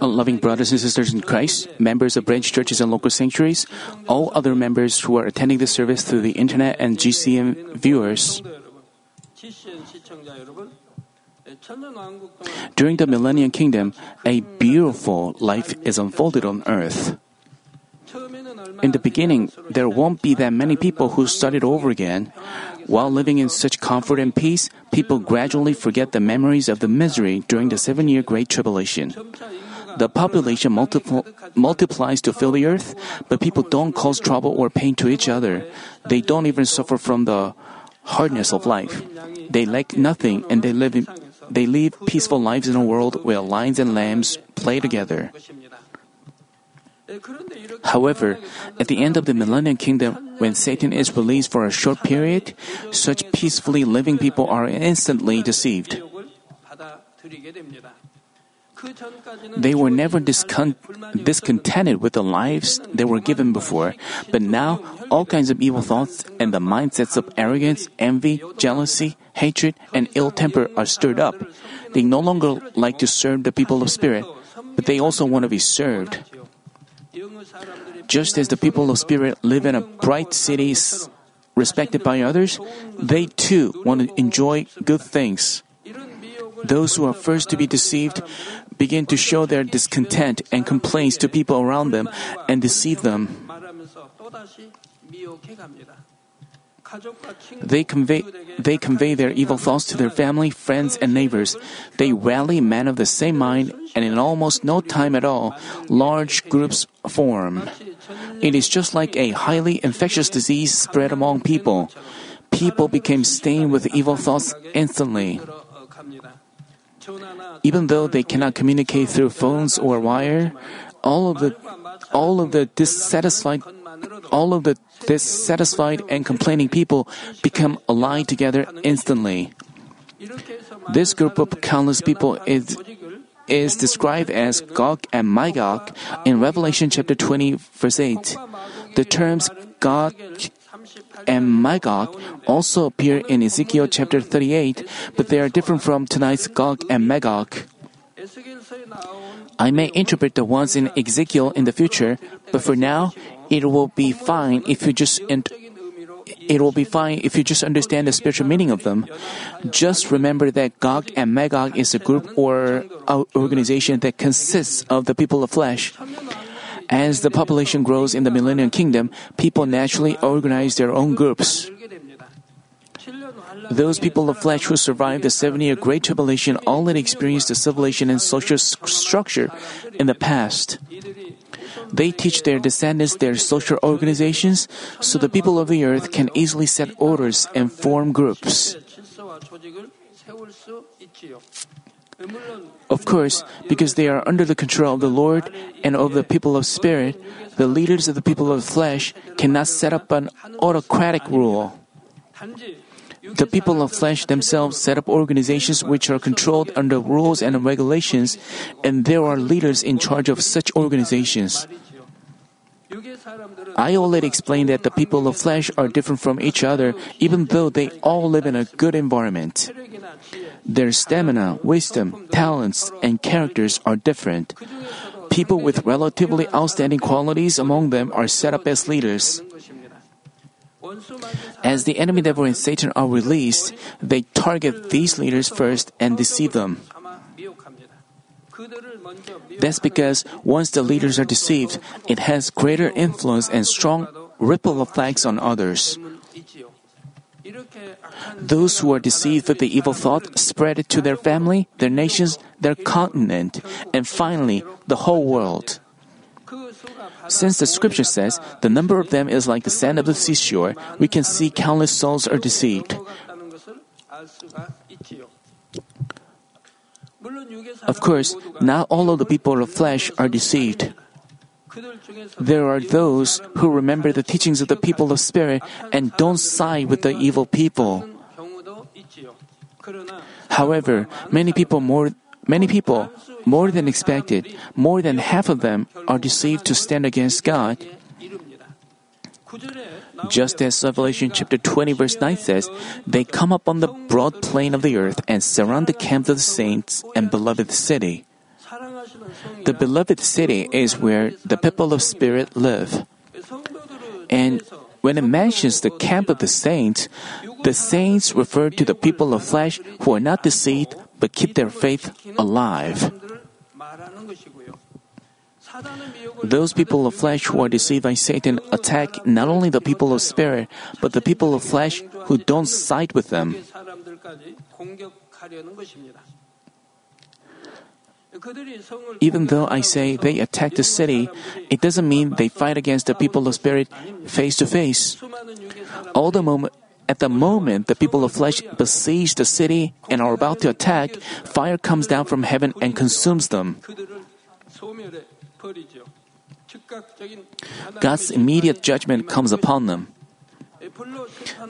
Uh, loving brothers and sisters in Christ, members of branch churches and local sanctuaries, all other members who are attending this service through the internet and GCN viewers. During the Millennium Kingdom, a beautiful life is unfolded on earth. In the beginning, there won't be that many people who start it over again. While living in such comfort and peace, people gradually forget the memories of the misery during the seven year Great Tribulation. The population multipl- multiplies to fill the earth, but people don't cause trouble or pain to each other. They don't even suffer from the hardness of life. They lack nothing and they live in, they live peaceful lives in a world where lions and lambs play together. However, at the end of the millennial kingdom, when Satan is released for a short period, such peacefully living people are instantly deceived. They were never discontented with the lives they were given before, but now all kinds of evil thoughts and the mindsets of arrogance, envy, jealousy, hatred, and ill temper are stirred up. They no longer like to serve the people of spirit, but they also want to be served. Just as the people of spirit live in a bright city respected by others, they too want to enjoy good things. Those who are first to be deceived begin to show their discontent and complaints to people around them and deceive them. They convey, they convey their evil thoughts to their family, friends, and neighbors. They rally men of the same mind, and in almost no time at all, large groups form. It is just like a highly infectious disease spread among people. People became stained with evil thoughts instantly. Even though they cannot communicate through phones or wire, all of the all of the dissatisfied all of the dissatisfied and complaining people become aligned together instantly. This group of countless people is, is described as Gog and Magog in Revelation chapter 20, verse 8. The terms Gog and Magog also appear in Ezekiel chapter 38, but they are different from tonight's Gog and Magog. I may interpret the ones in Ezekiel in the future, but for now, it will be fine if you just it will be fine if you just understand the spiritual meaning of them. Just remember that Gog and Magog is a group or organization that consists of the people of flesh. As the population grows in the Millennium Kingdom, people naturally organize their own groups. Those people of flesh who survived the seven year Great Tribulation already experienced the civilization and social structure in the past. They teach their descendants their social organizations so the people of the earth can easily set orders and form groups. Of course, because they are under the control of the Lord and of the people of spirit, the leaders of the people of flesh cannot set up an autocratic rule. The people of flesh themselves set up organizations which are controlled under rules and regulations, and there are leaders in charge of such organizations. I already explained that the people of flesh are different from each other, even though they all live in a good environment. Their stamina, wisdom, talents, and characters are different. People with relatively outstanding qualities among them are set up as leaders. As the enemy devil and Satan are released, they target these leaders first and deceive them. That's because once the leaders are deceived, it has greater influence and strong ripple effects on others. Those who are deceived with the evil thought spread it to their family, their nations, their continent, and finally, the whole world. Since the scripture says the number of them is like the sand of the seashore, we can see countless souls are deceived. Of course, not all of the people of flesh are deceived. There are those who remember the teachings of the people of spirit and don't side with the evil people. However, many people more Many people, more than expected, more than half of them are deceived to stand against God. Just as Revelation chapter 20, verse 9 says, they come up on the broad plain of the earth and surround the camp of the saints and beloved city. The beloved city is where the people of spirit live. And when it mentions the camp of the saints, the saints refer to the people of flesh who are not deceived but keep their faith alive. Those people of flesh who are deceived by Satan attack not only the people of spirit, but the people of flesh who don't side with them. Even though I say they attack the city, it doesn't mean they fight against the people of spirit face to face. All the moment, at the moment the people of flesh besiege the city and are about to attack, fire comes down from heaven and consumes them. God's immediate judgment comes upon them.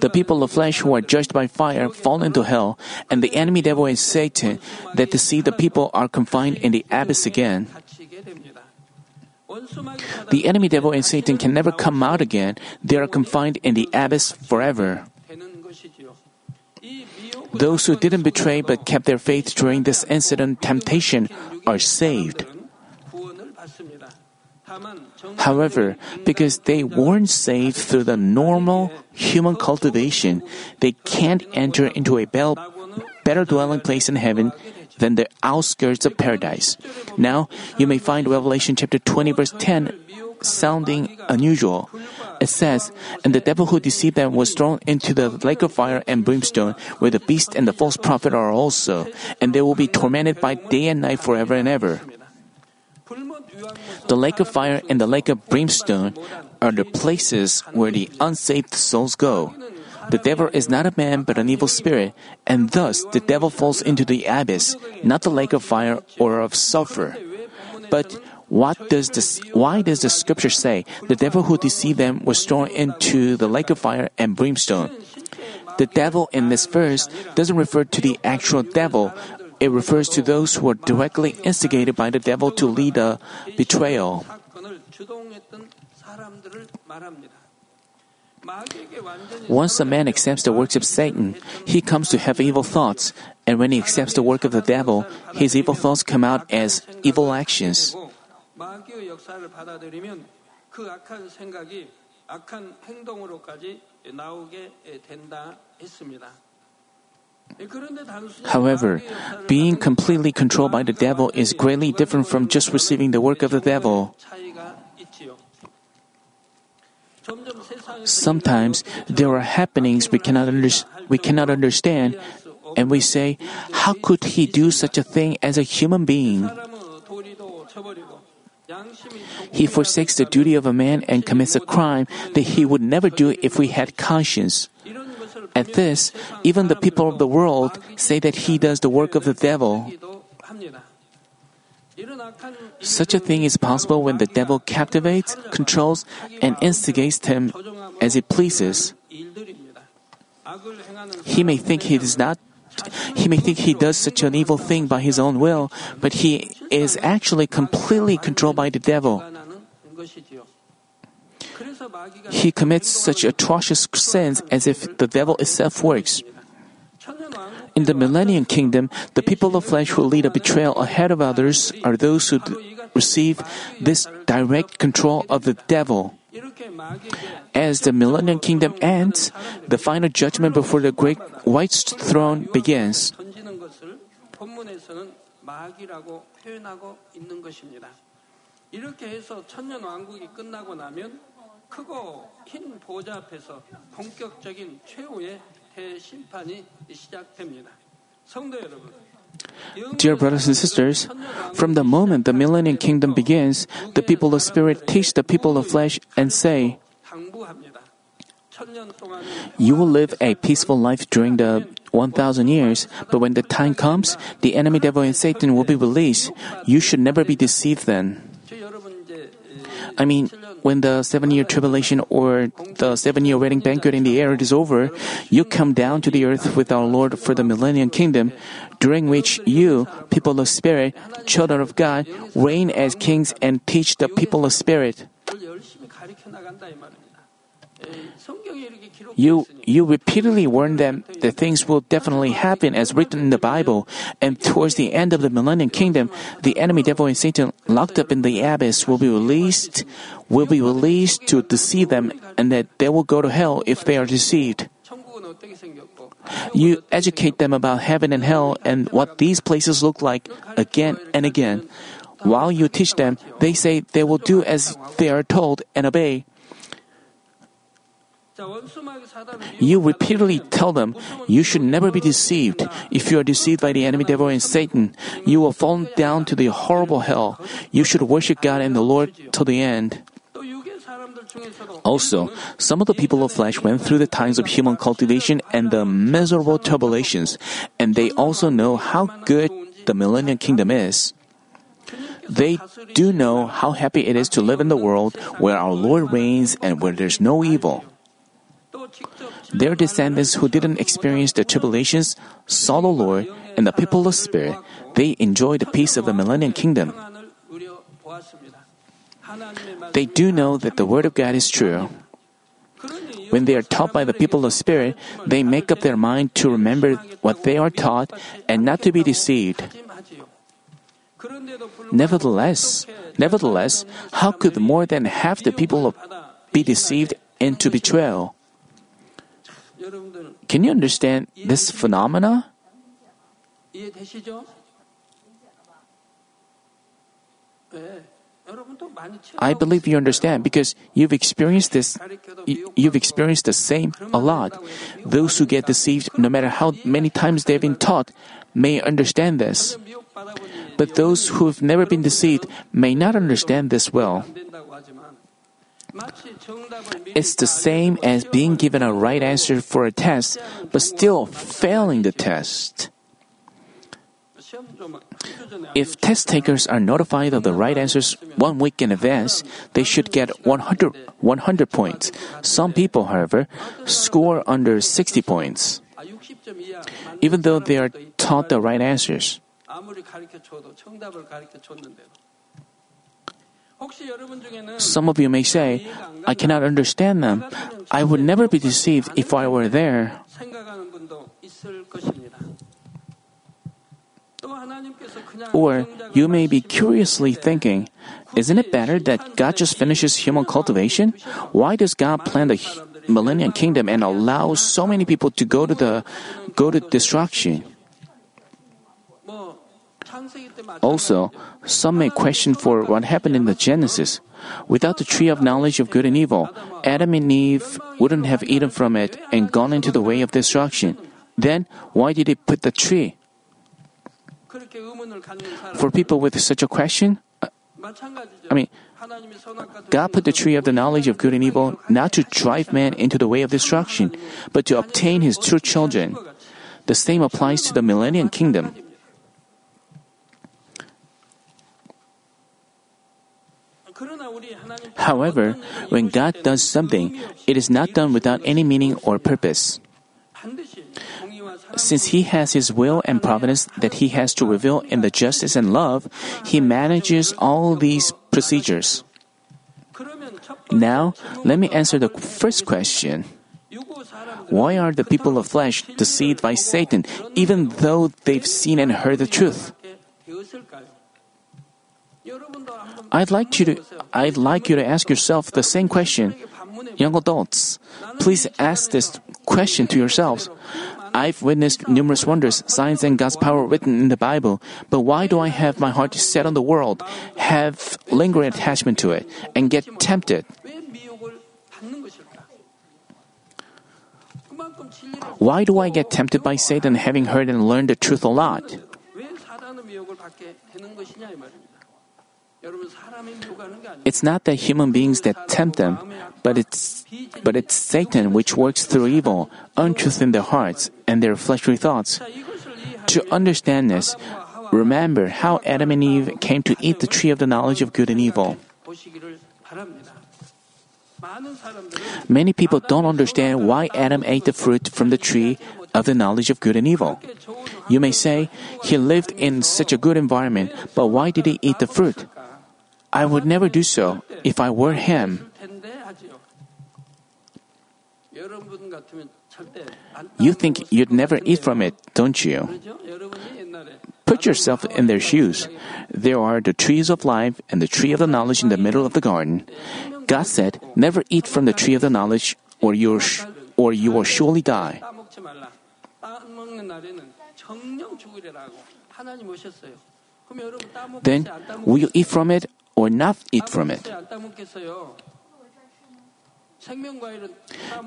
The people of flesh who are judged by fire fall into hell, and the enemy devil and Satan that deceive the people are confined in the abyss again. The enemy devil and Satan can never come out again, they are confined in the abyss forever. Those who didn't betray but kept their faith during this incident temptation are saved. However, because they weren't saved through the normal human cultivation, they can't enter into a better dwelling place in heaven than the outskirts of paradise. Now, you may find Revelation chapter 20 verse 10 sounding unusual. It says, And the devil who deceived them was thrown into the lake of fire and brimstone, where the beast and the false prophet are also, and they will be tormented by day and night forever and ever. The lake of fire and the lake of brimstone are the places where the unsaved souls go. The devil is not a man but an evil spirit, and thus the devil falls into the abyss, not the lake of fire or of sulfur. But what does this, why does the scripture say the devil who deceived them was thrown into the lake of fire and brimstone? The devil in this verse doesn't refer to the actual devil, it refers to those who are directly instigated by the devil to lead a betrayal. Once a man accepts the works of Satan, he comes to have evil thoughts, and when he accepts the work of the devil, his evil thoughts come out as evil actions. However, being completely controlled by the devil is greatly different from just receiving the work of the devil. Sometimes there are happenings we cannot, under, we cannot understand, and we say, How could he do such a thing as a human being? He forsakes the duty of a man and commits a crime that he would never do if we had conscience. At this, even the people of the world say that he does the work of the devil. Such a thing is possible when the devil captivates, controls, and instigates him as he pleases. He may think he does not he may think he does such an evil thing by his own will, but he is actually completely controlled by the devil. He commits such atrocious sins as if the devil itself works. In the millennium kingdom, the people of flesh who lead a betrayal ahead of others are those who receive this direct control of the devil. As the millennium kingdom ends, the final judgment before the great white throne begins. 이렇게 해서 천년 왕국이 끝나고 나면 크고 흰 보좌 앞에서 본격적인 최후의 대심판이 시작됩니다. 성도 여러분, Dear brothers and sisters, from the moment the millennium kingdom begins, the people of spirit teach the people of flesh and say, You will live a peaceful life during the 1,000 years, but when the time comes, the enemy devil and Satan will be released. You should never be deceived then. I mean, when the seven year tribulation or the seven year wedding banquet in the air is over, you come down to the earth with our Lord for the millennium kingdom, during which you, people of spirit, children of God, reign as kings and teach the people of spirit. You, you repeatedly warn them that things will definitely happen as written in the Bible, and towards the end of the millennium kingdom, the enemy devil and Satan locked up in the abyss will be released, will be released to deceive them, and that they will go to hell if they are deceived. You educate them about heaven and hell and what these places look like again and again. While you teach them, they say they will do as they are told and obey. You repeatedly tell them you should never be deceived. If you are deceived by the enemy devil and Satan, you will fall down to the horrible hell. You should worship God and the Lord till the end. Also, some of the people of flesh went through the times of human cultivation and the miserable tribulations, and they also know how good the millennial kingdom is. They do know how happy it is to live in the world where our Lord reigns and where there's no evil. Their descendants who didn't experience the tribulations saw the Lord and the people of spirit. They enjoy the peace of the millennial kingdom. They do know that the word of God is true. When they are taught by the people of spirit, they make up their mind to remember what they are taught and not to be deceived. Nevertheless, nevertheless, how could more than half the people be deceived into betrayal? Can you understand this phenomena? I believe you understand because you've experienced this you've experienced the same a lot. Those who get deceived no matter how many times they've been taught may understand this. But those who have never been deceived may not understand this well. It's the same as being given a right answer for a test, but still failing the test. If test takers are notified of the right answers one week in advance, they should get 100, 100 points. Some people, however, score under 60 points, even though they are taught the right answers. Some of you may say, I cannot understand them. I would never be deceived if I were there. Or you may be curiously thinking, isn't it better that God just finishes human cultivation? Why does God plan the millennium kingdom and allow so many people to go to the go to destruction? Also, some may question for what happened in the Genesis. Without the tree of knowledge of good and evil, Adam and Eve wouldn't have eaten from it and gone into the way of destruction. Then, why did he put the tree? For people with such a question, I mean, God put the tree of the knowledge of good and evil not to drive man into the way of destruction, but to obtain his true children. The same applies to the millennial kingdom. However, when God does something, it is not done without any meaning or purpose. Since He has His will and providence that He has to reveal in the justice and love, He manages all these procedures. Now, let me answer the first question. Why are the people of flesh deceived by Satan, even though they've seen and heard the truth? I'd like you to I'd like you to ask yourself the same question. Young adults, please ask this question to yourselves. I've witnessed numerous wonders, signs, and God's power written in the Bible, but why do I have my heart set on the world, have lingering attachment to it, and get tempted? Why do I get tempted by Satan having heard and learned the truth a lot? It's not the human beings that tempt them, but it's, but it's Satan which works through evil, untruth in their hearts, and their fleshly thoughts. To understand this, remember how Adam and Eve came to eat the tree of the knowledge of good and evil. Many people don't understand why Adam ate the fruit from the tree of the knowledge of good and evil. You may say, he lived in such a good environment, but why did he eat the fruit? I would never do so if I were him. You think you'd never eat from it, don't you? Put yourself in their shoes. There are the trees of life and the tree of the knowledge in the middle of the garden. God said, Never eat from the tree of the knowledge, or, you sh- or you will surely die. Then, will you eat from it or not eat from it.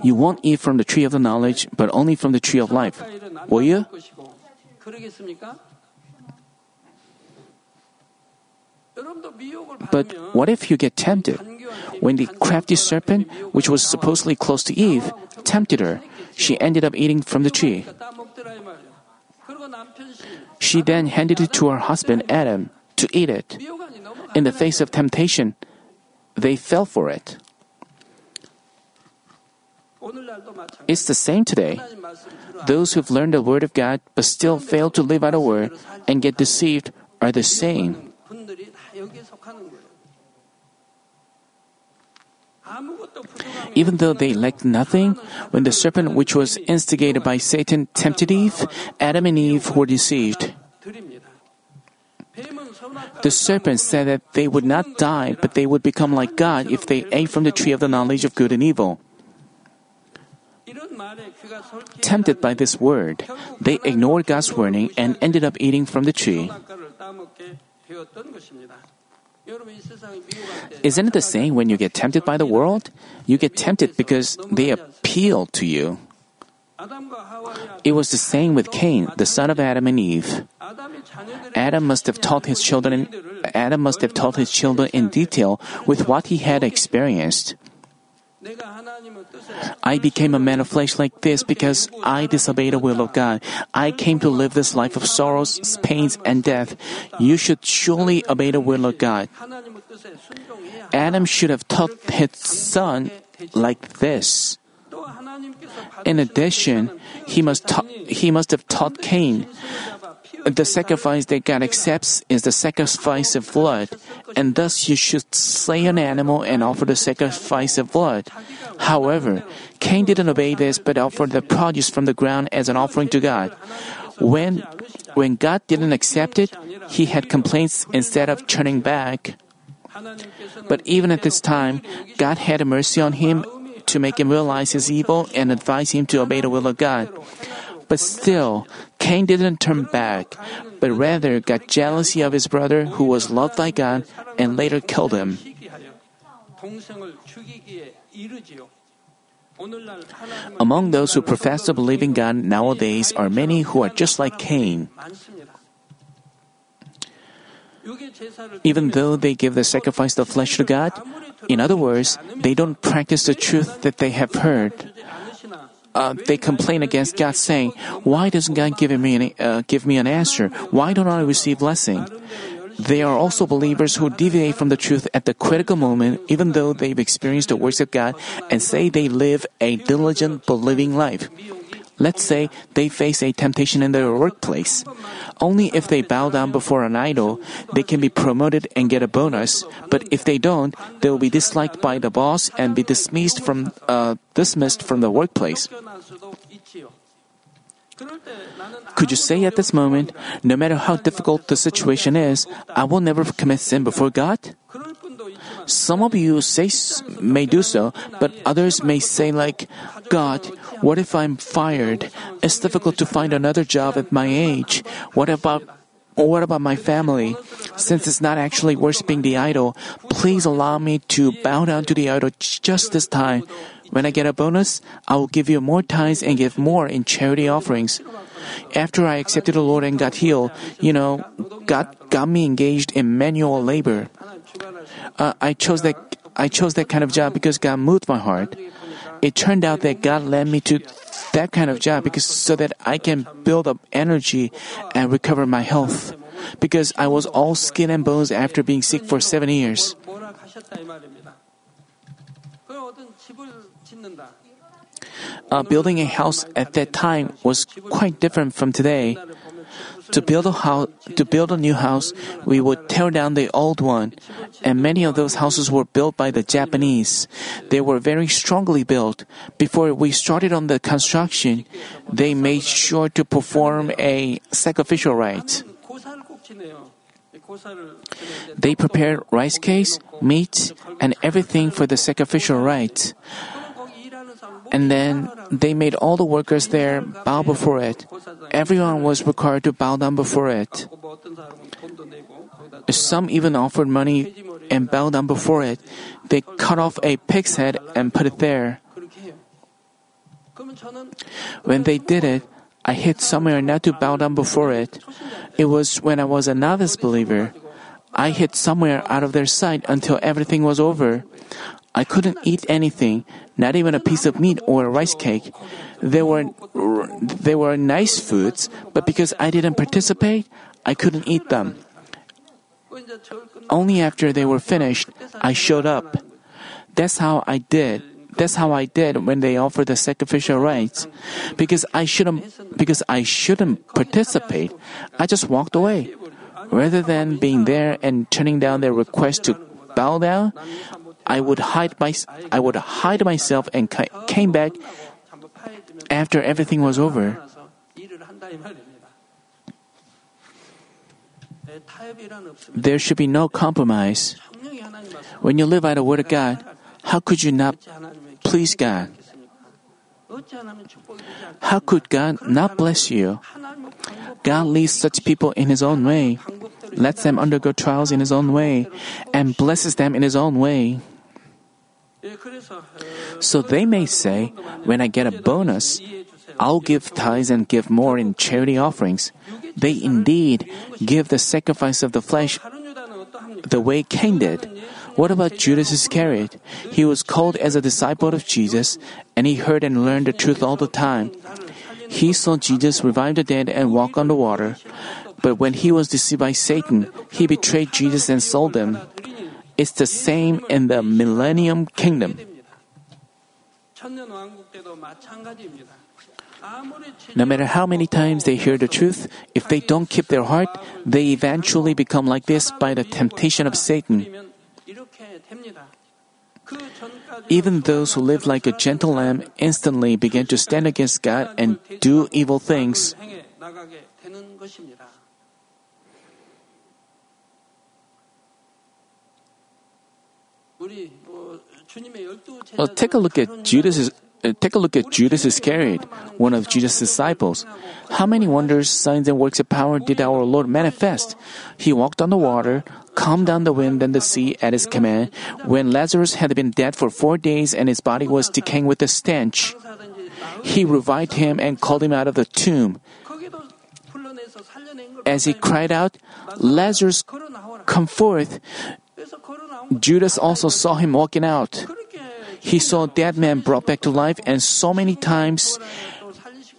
You won't eat from the tree of the knowledge, but only from the tree of life. Will you? But what if you get tempted? When the crafty serpent, which was supposedly close to Eve, tempted her, she ended up eating from the tree. She then handed it to her husband Adam to eat it in the face of temptation, they fell for it. It's the same today. Those who've learned the Word of God but still fail to live out the Word and get deceived are the same. Even though they lacked nothing, when the serpent which was instigated by Satan tempted Eve, Adam and Eve were deceived. The serpent said that they would not die, but they would become like God if they ate from the tree of the knowledge of good and evil. Tempted by this word, they ignored God's warning and ended up eating from the tree. Isn't it the same when you get tempted by the world? You get tempted because they appeal to you. It was the same with Cain, the son of Adam and Eve. Adam must have taught his children Adam must have taught his children in detail with what he had experienced. I became a man of flesh like this because I disobeyed the will of God. I came to live this life of sorrows, pains, and death. You should surely obey the will of God. Adam should have taught his son like this. In addition, he must, ta- he must have taught Cain. The sacrifice that God accepts is the sacrifice of blood, and thus you should slay an animal and offer the sacrifice of blood. However, Cain didn't obey this but offered the produce from the ground as an offering to God. When, when God didn't accept it, he had complaints instead of turning back. But even at this time, God had mercy on him to make him realize his evil and advise him to obey the will of God. But still, Cain didn't turn back, but rather got jealousy of his brother who was loved by God and later killed him. Among those who profess to believe in God nowadays are many who are just like Cain. Even though they give the sacrifice of flesh to God, in other words, they don't practice the truth that they have heard uh, they complain against God, saying, "Why doesn't God give me an, uh, give me an answer? Why don't I receive blessing?" They are also believers who deviate from the truth at the critical moment, even though they've experienced the works of God and say they live a diligent, believing life. Let's say they face a temptation in their workplace. Only if they bow down before an idol, they can be promoted and get a bonus. But if they don't, they will be disliked by the boss and be dismissed from uh, dismissed from the workplace. Could you say at this moment, no matter how difficult the situation is, I will never commit sin before God? Some of you say may do so, but others may say like, God, what if I'm fired? It's difficult to find another job at my age. What about what about my family? Since it's not actually worshiping the idol, please allow me to bow down to the idol just this time. When I get a bonus, I will give you more tithes and give more in charity offerings. After I accepted the Lord and got healed, you know, God got me engaged in manual labor. Uh, I chose that I chose that kind of job because God moved my heart. It turned out that God led me to that kind of job because so that I can build up energy and recover my health. Because I was all skin and bones after being sick for seven years. Uh, building a house at that time was quite different from today. To build a house, to build a new house, we would tear down the old one, and many of those houses were built by the Japanese. They were very strongly built. Before we started on the construction, they made sure to perform a sacrificial rite. They prepared rice cakes, meat, and everything for the sacrificial rite. And then they made all the workers there bow before it. Everyone was required to bow down before it. Some even offered money and bowed down before it. They cut off a pig's head and put it there. When they did it, I hid somewhere not to bow down before it. It was when I was a novice believer. I hid somewhere out of their sight until everything was over. I couldn't eat anything, not even a piece of meat or a rice cake. There were, there were nice foods, but because I didn't participate, I couldn't eat them. Only after they were finished, I showed up. That's how I did. That's how I did when they offered the sacrificial rites. Because I shouldn't, because I shouldn't participate, I just walked away. Rather than being there and turning down their request to bow down, I would hide my, I would hide myself and came back after everything was over. There should be no compromise. When you live by the Word of God, how could you not please God? How could God not bless you? God leads such people in His own way, lets them undergo trials in His own way, and blesses them in His own way. So they may say, When I get a bonus, I'll give tithes and give more in charity offerings. They indeed give the sacrifice of the flesh the way Cain did. What about Judas Iscariot? He was called as a disciple of Jesus, and he heard and learned the truth all the time. He saw Jesus revive the dead and walk on the water. But when he was deceived by Satan, he betrayed Jesus and sold him is the same in the millennium kingdom. No matter how many times they hear the truth, if they don't keep their heart, they eventually become like this by the temptation of Satan. Even those who live like a gentle lamb instantly begin to stand against God and do evil things. Well, take a look at Judas's. Uh, take a look at Judas Iscariot, one of Jesus' disciples. How many wonders, signs, and works of power did our Lord manifest? He walked on the water, calmed down the wind and the sea at his command, when Lazarus had been dead for four days and his body was decaying with a stench. He revived him and called him out of the tomb. As he cried out, Lazarus, come forth, Judas also saw him walking out. He saw dead men brought back to life, and so many times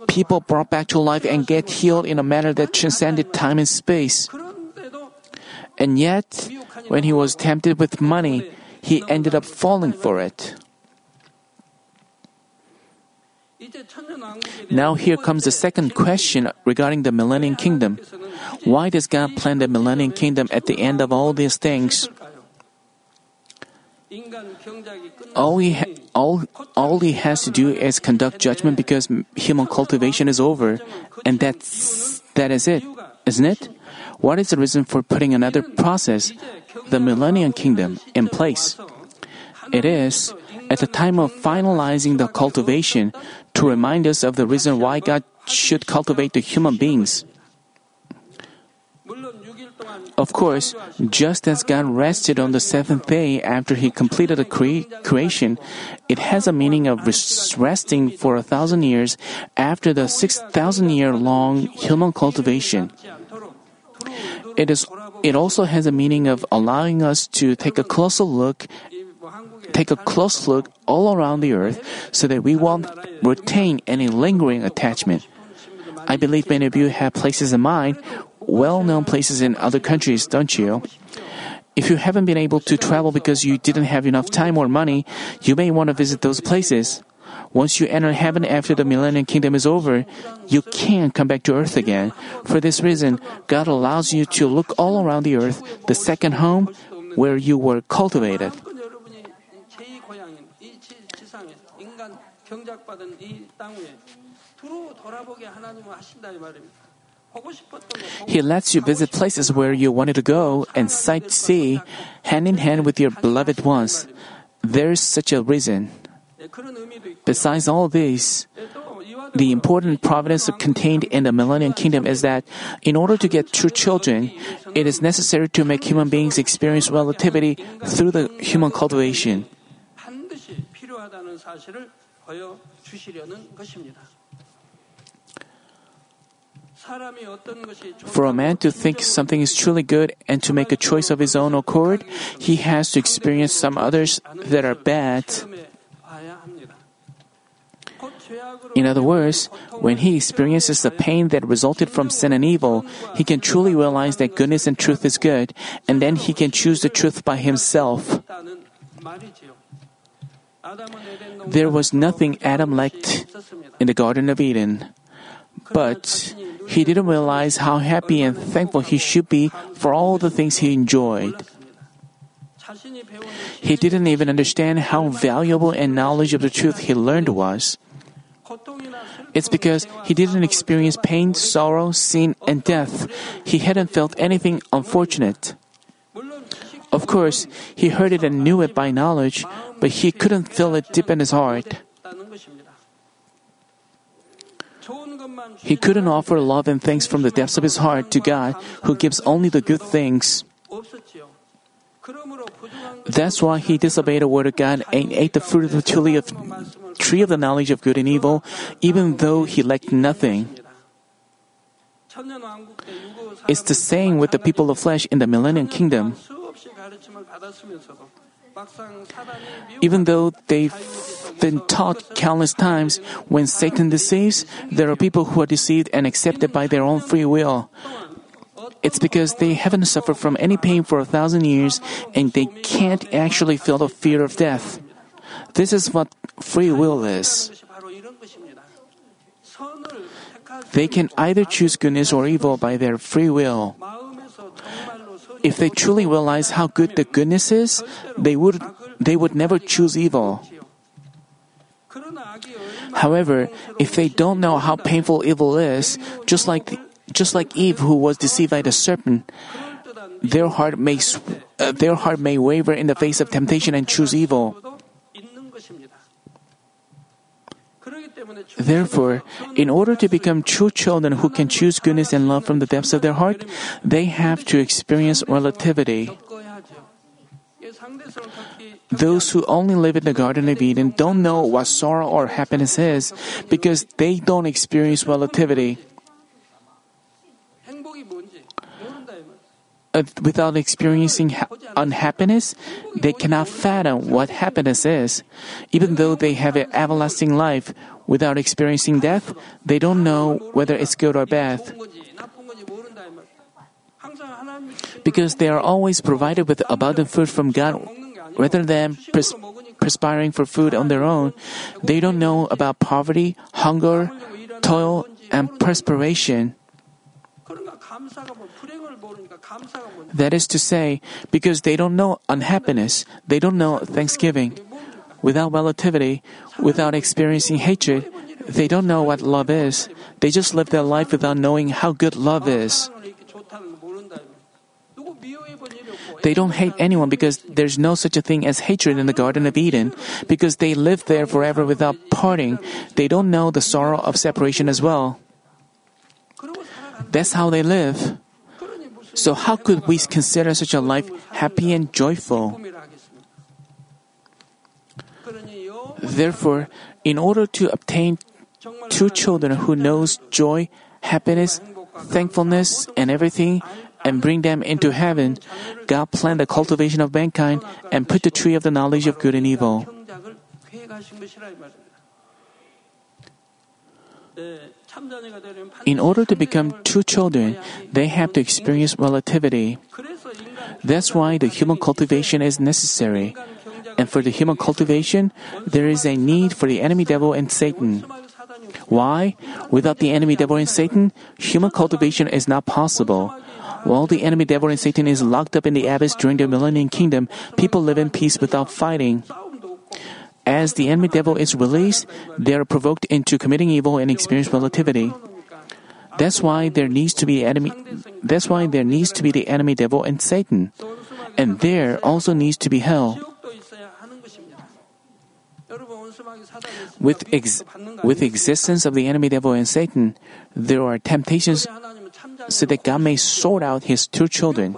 people brought back to life and get healed in a manner that transcended time and space. And yet, when he was tempted with money, he ended up falling for it. Now, here comes the second question regarding the millennium kingdom. Why does God plan the millennium kingdom at the end of all these things? All he, ha- all, all he has to do is conduct judgment because human cultivation is over, and that's, that is it, isn't it? What is the reason for putting another process, the millennium kingdom, in place? It is at the time of finalizing the cultivation to remind us of the reason why God should cultivate the human beings. Of course, just as God rested on the seventh day after He completed the cre- creation, it has a meaning of resting for a thousand years after the 6,000 year long human cultivation. It, is, it also has a meaning of allowing us to take a closer look take a close look all around the earth so that we won't retain any lingering attachment. I believe many of you have places in mind well-known places in other countries, don't you? If you haven't been able to travel because you didn't have enough time or money, you may want to visit those places. Once you enter heaven after the millennium kingdom is over, you can't come back to earth again. For this reason, God allows you to look all around the earth, the second home, where you were cultivated. He lets you visit places where you wanted to go and sightsee hand in hand with your beloved ones. There's such a reason. Besides all this, the important providence contained in the millennium kingdom is that in order to get true children, it is necessary to make human beings experience relativity through the human cultivation. For a man to think something is truly good and to make a choice of his own accord, he has to experience some others that are bad. In other words, when he experiences the pain that resulted from sin and evil, he can truly realize that goodness and truth is good, and then he can choose the truth by himself. There was nothing Adam lacked in the Garden of Eden but he didn't realize how happy and thankful he should be for all the things he enjoyed. He didn't even understand how valuable and knowledge of the truth he learned was. It's because he didn't experience pain, sorrow, sin, and death. He hadn't felt anything unfortunate. Of course, he heard it and knew it by knowledge, but he couldn't feel it deep in his heart. He couldn't offer love and thanks from the depths of his heart to God, who gives only the good things. That's why he disobeyed the word of God and ate the fruit of the tree of the knowledge of good and evil, even though he lacked nothing. It's the same with the people of flesh in the millennium kingdom. Even though they've been taught countless times, when Satan deceives, there are people who are deceived and accepted by their own free will. It's because they haven't suffered from any pain for a thousand years and they can't actually feel the fear of death. This is what free will is. They can either choose goodness or evil by their free will. If they truly realize how good the goodness is, they would, they would never choose evil. However, if they don't know how painful evil is, just like, just like Eve who was deceived by the serpent, their heart may, uh, their heart may waver in the face of temptation and choose evil. Therefore, in order to become true children who can choose goodness and love from the depths of their heart, they have to experience relativity. Those who only live in the Garden of Eden don't know what sorrow or happiness is because they don't experience relativity. Uh, without experiencing ha- unhappiness, they cannot fathom what happiness is. Even though they have an everlasting life, without experiencing death, they don't know whether it's good or bad. Because they are always provided with abundant food from God rather than perspiring for food on their own, they don't know about poverty, hunger, toil, and perspiration. That is to say, because they don't know unhappiness, they don't know thanksgiving without relativity, without experiencing hatred, they don't know what love is. They just live their life without knowing how good love is. They don't hate anyone because there's no such a thing as hatred in the Garden of Eden, because they live there forever without parting. They don't know the sorrow of separation as well. That's how they live. So, how could we consider such a life happy and joyful? Therefore, in order to obtain two children who knows joy, happiness, thankfulness, and everything, and bring them into heaven, God planned the cultivation of mankind and put the tree of the knowledge of good and evil. In order to become two children, they have to experience relativity. That's why the human cultivation is necessary and for the human cultivation, there is a need for the enemy devil and Satan. Why? Without the enemy devil and Satan, human cultivation is not possible. While the enemy devil and Satan is locked up in the abyss during the millennium kingdom, people live in peace without fighting. As the enemy devil is released, they are provoked into committing evil and experience relativity. That's why there needs to be enemy that's why there needs to be the enemy devil and Satan. And there also needs to be hell. With, ex- with existence of the enemy devil and Satan, there are temptations so that God may sort out his two children.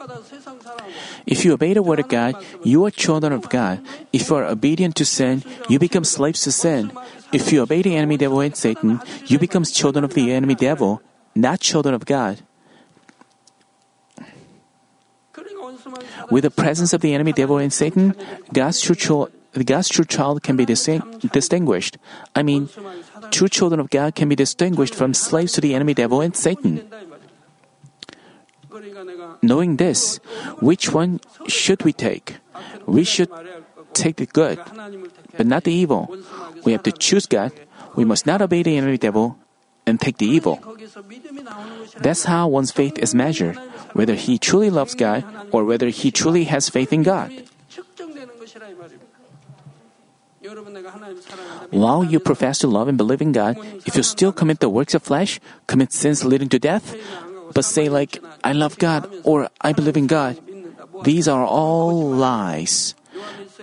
If you obey the word of God, you are children of God. If you are obedient to sin, you become slaves to sin. If you obey the enemy devil and Satan, you become children of the enemy devil, not children of God. With the presence of the enemy devil and Satan, God's two, the God's true child can be distinguished. I mean, true children of God can be distinguished from slaves to the enemy devil and Satan. Knowing this, which one should we take? We should take the good, but not the evil. We have to choose God. We must not obey the enemy devil and take the evil. That's how one's faith is measured, whether he truly loves God or whether he truly has faith in God. While you profess to love and believe in God, if you still commit the works of flesh, commit sins leading to death, but say like, I love God or I believe in God, these are all lies.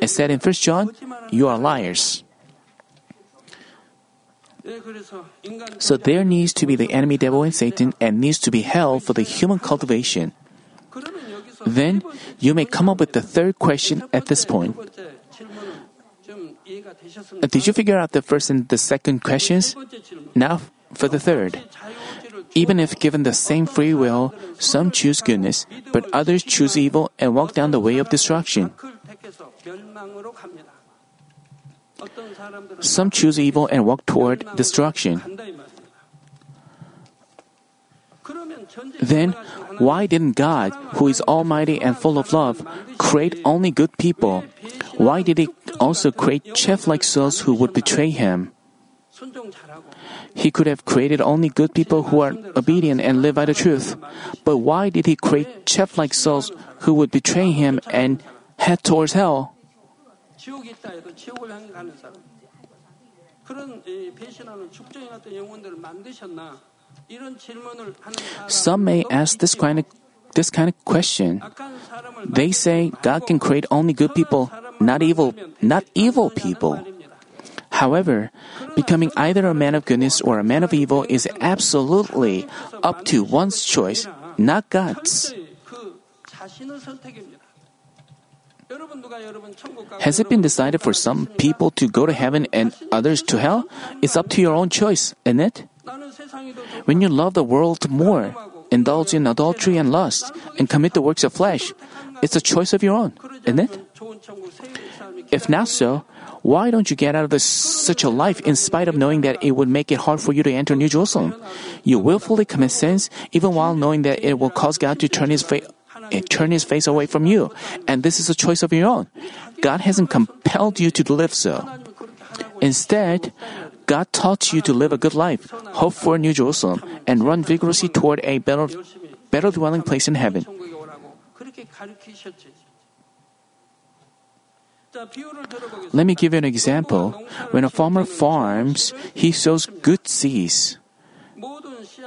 As said in 1 John, you are liars. So there needs to be the enemy devil and Satan and needs to be hell for the human cultivation. Then you may come up with the third question at this point. Did you figure out the first and the second questions? Now for the third. Even if given the same free will, some choose goodness, but others choose evil and walk down the way of destruction. Some choose evil and walk toward destruction. Then, why didn't God, who is almighty and full of love, create only good people? Why did He also create chaff-like souls who would betray Him? He could have created only good people who are obedient and live by the truth. But why did He create chaff-like souls who would betray Him and head towards hell? Some may ask this kind of this kind of question. They say God can create only good people, not evil, not evil people. However, becoming either a man of goodness or a man of evil is absolutely up to one's choice, not God's. Has it been decided for some people to go to heaven and others to hell? It's up to your own choice, isn't it? When you love the world more, indulge in adultery and lust, and commit the works of flesh, it's a choice of your own, isn't it? If not so, why don't you get out of this, such a life in spite of knowing that it would make it hard for you to enter New Jerusalem? You willfully commit sins even while knowing that it will cause God to turn his eh, turn his face away from you, and this is a choice of your own. God hasn't compelled you to live so. Instead, God taught you to live a good life, hope for a New Jerusalem, and run vigorously toward a better, better dwelling place in heaven. Let me give you an example. When a farmer farms, he sows good seeds.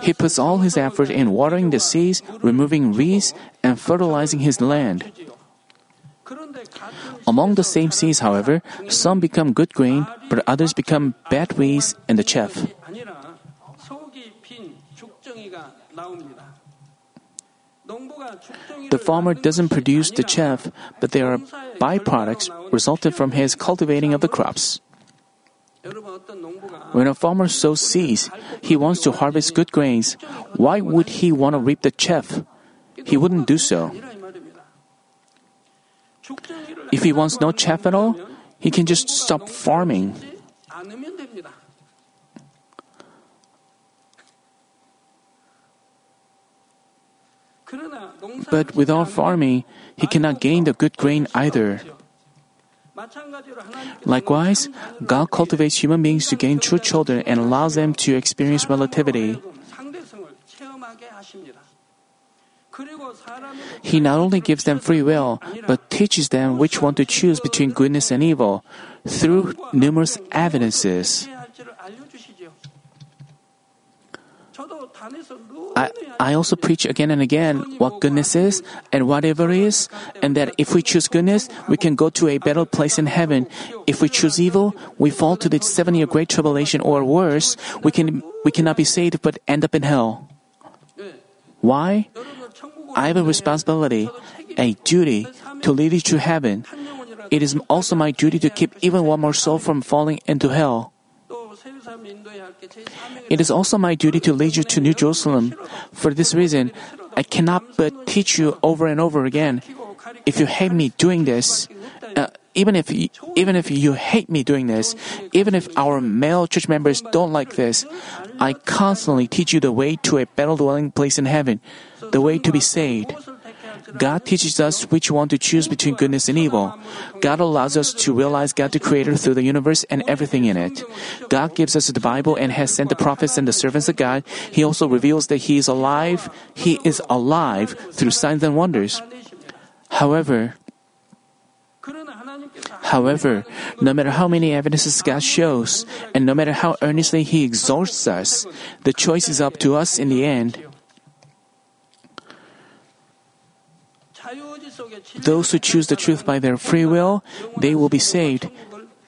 He puts all his effort in watering the seeds, removing weeds, and fertilizing his land. Among the same seeds, however, some become good grain, but others become bad weeds and the chaff. The farmer doesn't produce the chaff, but there are byproducts resulted from his cultivating of the crops. When a farmer sows seeds, he wants to harvest good grains. Why would he want to reap the chaff? He wouldn't do so. If he wants no chaff at all, he can just stop farming. But without farming, he cannot gain the good grain either. Likewise, God cultivates human beings to gain true children and allows them to experience relativity. He not only gives them free will, but teaches them which one to choose between goodness and evil through numerous evidences. I, I also preach again and again what goodness is and whatever is, and that if we choose goodness, we can go to a better place in heaven. If we choose evil, we fall to the seven year great tribulation or worse. We, can, we cannot be saved but end up in hell. Why? I have a responsibility, a duty to lead you to heaven. It is also my duty to keep even one more soul from falling into hell. It is also my duty to lead you to New Jerusalem. For this reason, I cannot but teach you over and over again. If you hate me doing this, uh, even if even if you hate me doing this, even if our Manmin church members don't like this, I constantly teach you the way to a better dwelling place in heaven the way to be saved. God teaches us which one to choose between goodness and evil. God allows us to realize God the Creator through the universe and everything in it. God gives us the Bible and has sent the prophets and the servants of God. He also reveals that He is alive. He is alive through signs and wonders. However, However, no matter how many evidences God shows, and no matter how earnestly He exhorts us, the choice is up to us in the end. Those who choose the truth by their free will, they will be saved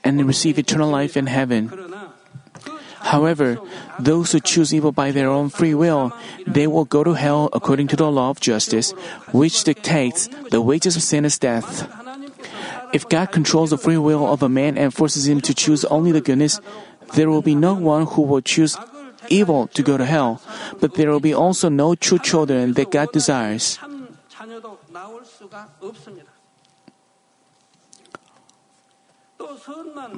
and receive eternal life in heaven. However, those who choose evil by their own free will, they will go to hell according to the law of justice, which dictates the wages of sin is death. If God controls the free will of a man and forces him to choose only the goodness, there will be no one who will choose evil to go to hell, but there will be also no true children that God desires.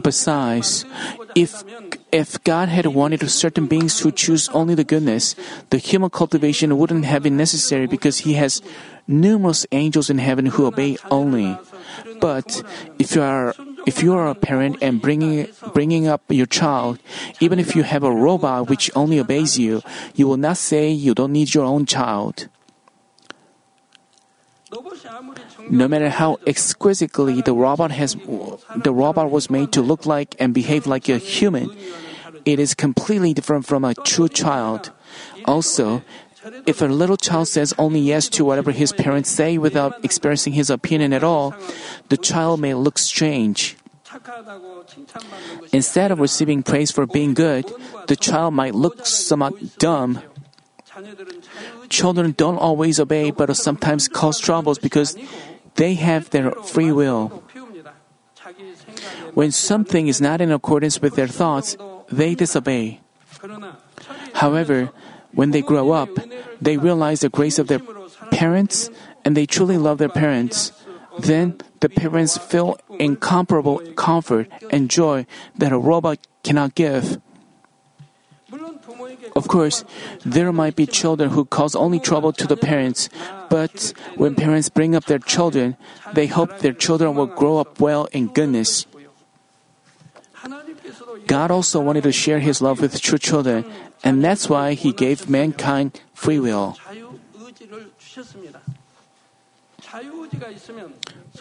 Besides, if if God had wanted certain beings to choose only the goodness, the human cultivation wouldn't have been necessary because He has numerous angels in heaven who obey only. But if you are if you are a parent and bringing bringing up your child, even if you have a robot which only obeys you, you will not say you don't need your own child. No matter how exquisitely the robot has the robot was made to look like and behave like a human, it is completely different from a true child. Also, if a little child says only yes to whatever his parents say without expressing his opinion at all, the child may look strange. Instead of receiving praise for being good, the child might look somewhat dumb. Children don't always obey, but sometimes cause troubles because they have their free will. When something is not in accordance with their thoughts, they disobey. However, when they grow up, they realize the grace of their parents and they truly love their parents. Then the parents feel incomparable comfort and joy that a robot cannot give. Of course, there might be children who cause only trouble to the parents, but when parents bring up their children, they hope their children will grow up well in goodness. God also wanted to share his love with true children, and that's why he gave mankind free will.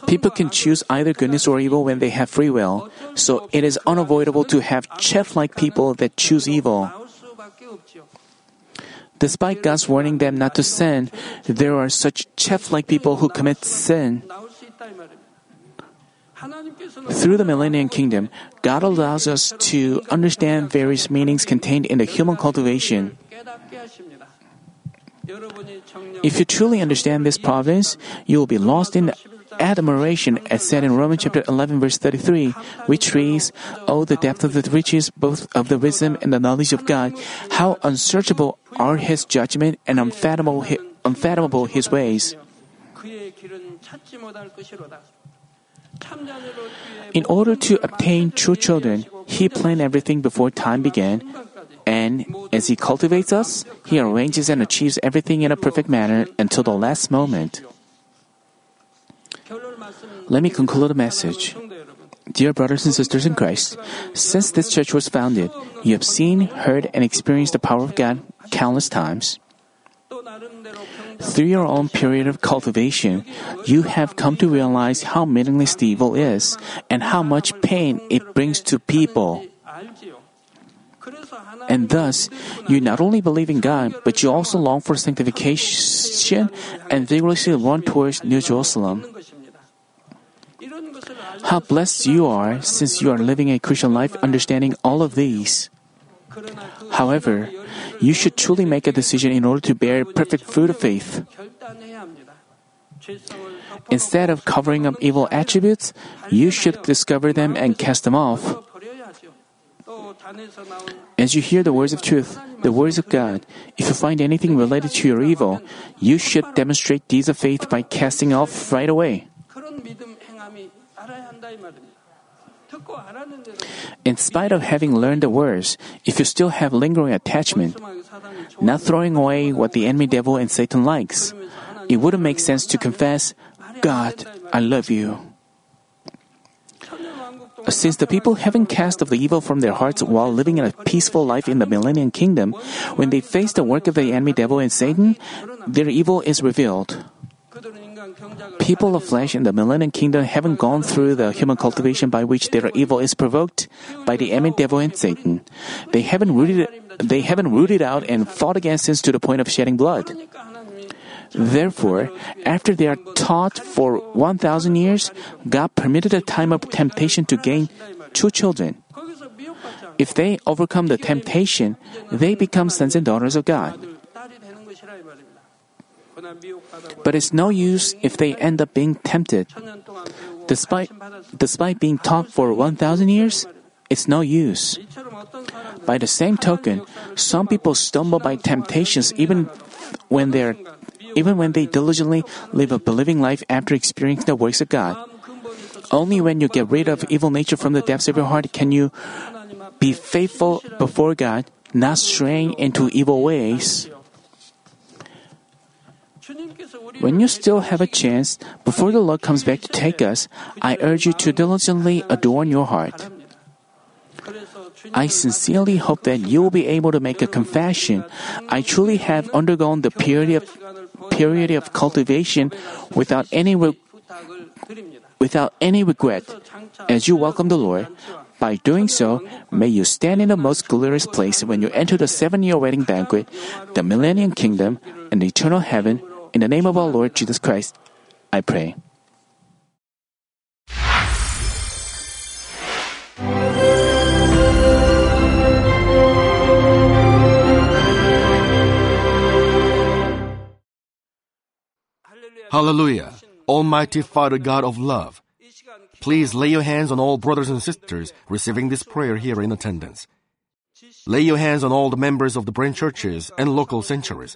People can choose either goodness or evil when they have free will, so it is unavoidable to have chaff like people that choose evil. Despite God's warning them not to sin, there are such chaff like people who commit sin. Through the Millennium Kingdom, God allows us to understand various meanings contained in the human cultivation. If you truly understand this providence, you will be lost in the admiration as said in Romans chapter 11 verse 33, which reads, "Oh the depth of the riches both of the wisdom and the knowledge of God, how unsearchable are his judgment and unfathomable his, unfathomable his ways." In order to obtain true children, he planned everything before time began, and as he cultivates us, he arranges and achieves everything in a perfect manner until the last moment. Let me conclude the message. Dear brothers and sisters in Christ, since this church was founded, you have seen, heard, and experienced the power of God countless times. Through your own period of cultivation, you have come to realize how meaningless the evil is and how much pain it brings to people. And thus, you not only believe in God, but you also long for sanctification and vigorously run towards New Jerusalem. How blessed you are since you are living a Christian life understanding all of these. However, you should truly make a decision in order to bear perfect fruit of faith. Instead of covering up evil attributes, you should discover them and cast them off. As you hear the words of truth, the words of God, if you find anything related to your evil, you should demonstrate deeds of faith by casting off right away. In spite of having learned the words, if you still have lingering attachment, not throwing away what the enemy devil and Satan likes, it wouldn't make sense to confess, God, I love you. Since the people haven't cast off the evil from their hearts while living in a peaceful life in the millennium kingdom, when they face the work of the enemy devil and Satan, their evil is revealed. People of flesh in the millennium kingdom haven't gone through the human cultivation by which their evil is provoked by the enemy devil and Satan. They haven't rooted they haven't rooted out and fought against sins to the point of shedding blood. Therefore, after they are taught for 1,000 years, God permitted a time of temptation to gain two children. If they overcome the temptation, they become sons and daughters of God. But it's no use if they end up being tempted. Despite, despite being taught for 1,000 years, it's no use. By the same token, some people stumble by temptations even when they're even when they diligently live a believing life after experiencing the works of God. Only when you get rid of evil nature from the depths of your heart can you be faithful before God, not straying into evil ways. When you still have a chance before the Lord comes back to take us, I urge you to diligently adorn your heart. I sincerely hope that you will be able to make a confession. I truly have undergone the period of period of cultivation without any re- without any regret. As you welcome the Lord, by doing so, may you stand in the most glorious place when you enter the seven-year wedding banquet, the millennium kingdom, and eternal heaven. In the name of our Lord Jesus Christ, I pray. Hallelujah. Almighty Father God of love, please lay your hands on all brothers and sisters receiving this prayer here in attendance. Lay your hands on all the members of the branch churches and local sanctuaries,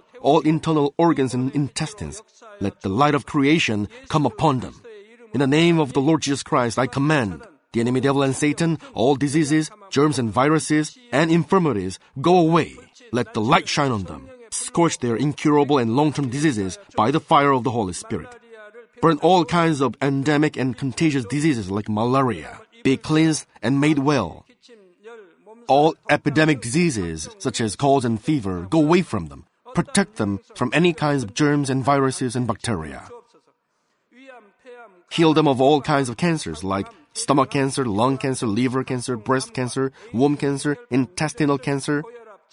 all internal organs and intestines. Let the light of creation come upon them. In the name of the Lord Jesus Christ, I command the enemy devil and Satan, all diseases, germs and viruses, and infirmities, go away. Let the light shine on them. Scorch their incurable and long-term diseases by the fire of the Holy Spirit. Burn all kinds of endemic and contagious diseases like malaria. Be cleansed and made well. All epidemic diseases, such as colds and fever, go away from them. Protect them from any kinds of germs and viruses and bacteria. Heal them of all kinds of cancers like stomach cancer, lung cancer, liver cancer, breast cancer, womb cancer, intestinal cancer,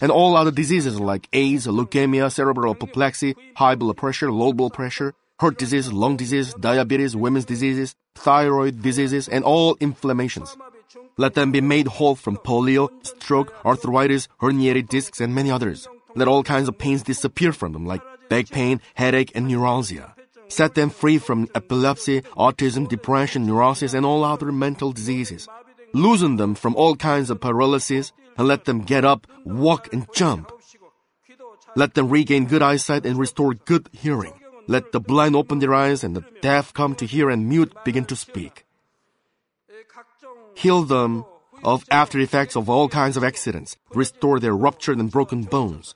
and all other diseases like AIDS, leukemia, cerebral apoplexy, high blood pressure, low blood pressure, heart disease, lung disease, diabetes, women's diseases, thyroid diseases, and all inflammations. Let them be made whole from polio, stroke, arthritis, herniated discs, and many others. Let all kinds of pains disappear from them, like back pain, headache, and neuralgia. Set them free from epilepsy, autism, depression, neurosis, and all other mental diseases. Loosen them from all kinds of paralysis and let them get up, walk, and jump. Let them regain good eyesight and restore good hearing. Let the blind open their eyes and the deaf come to hear and mute begin to speak. Heal them of after effects of all kinds of accidents. Restore their ruptured and broken bones.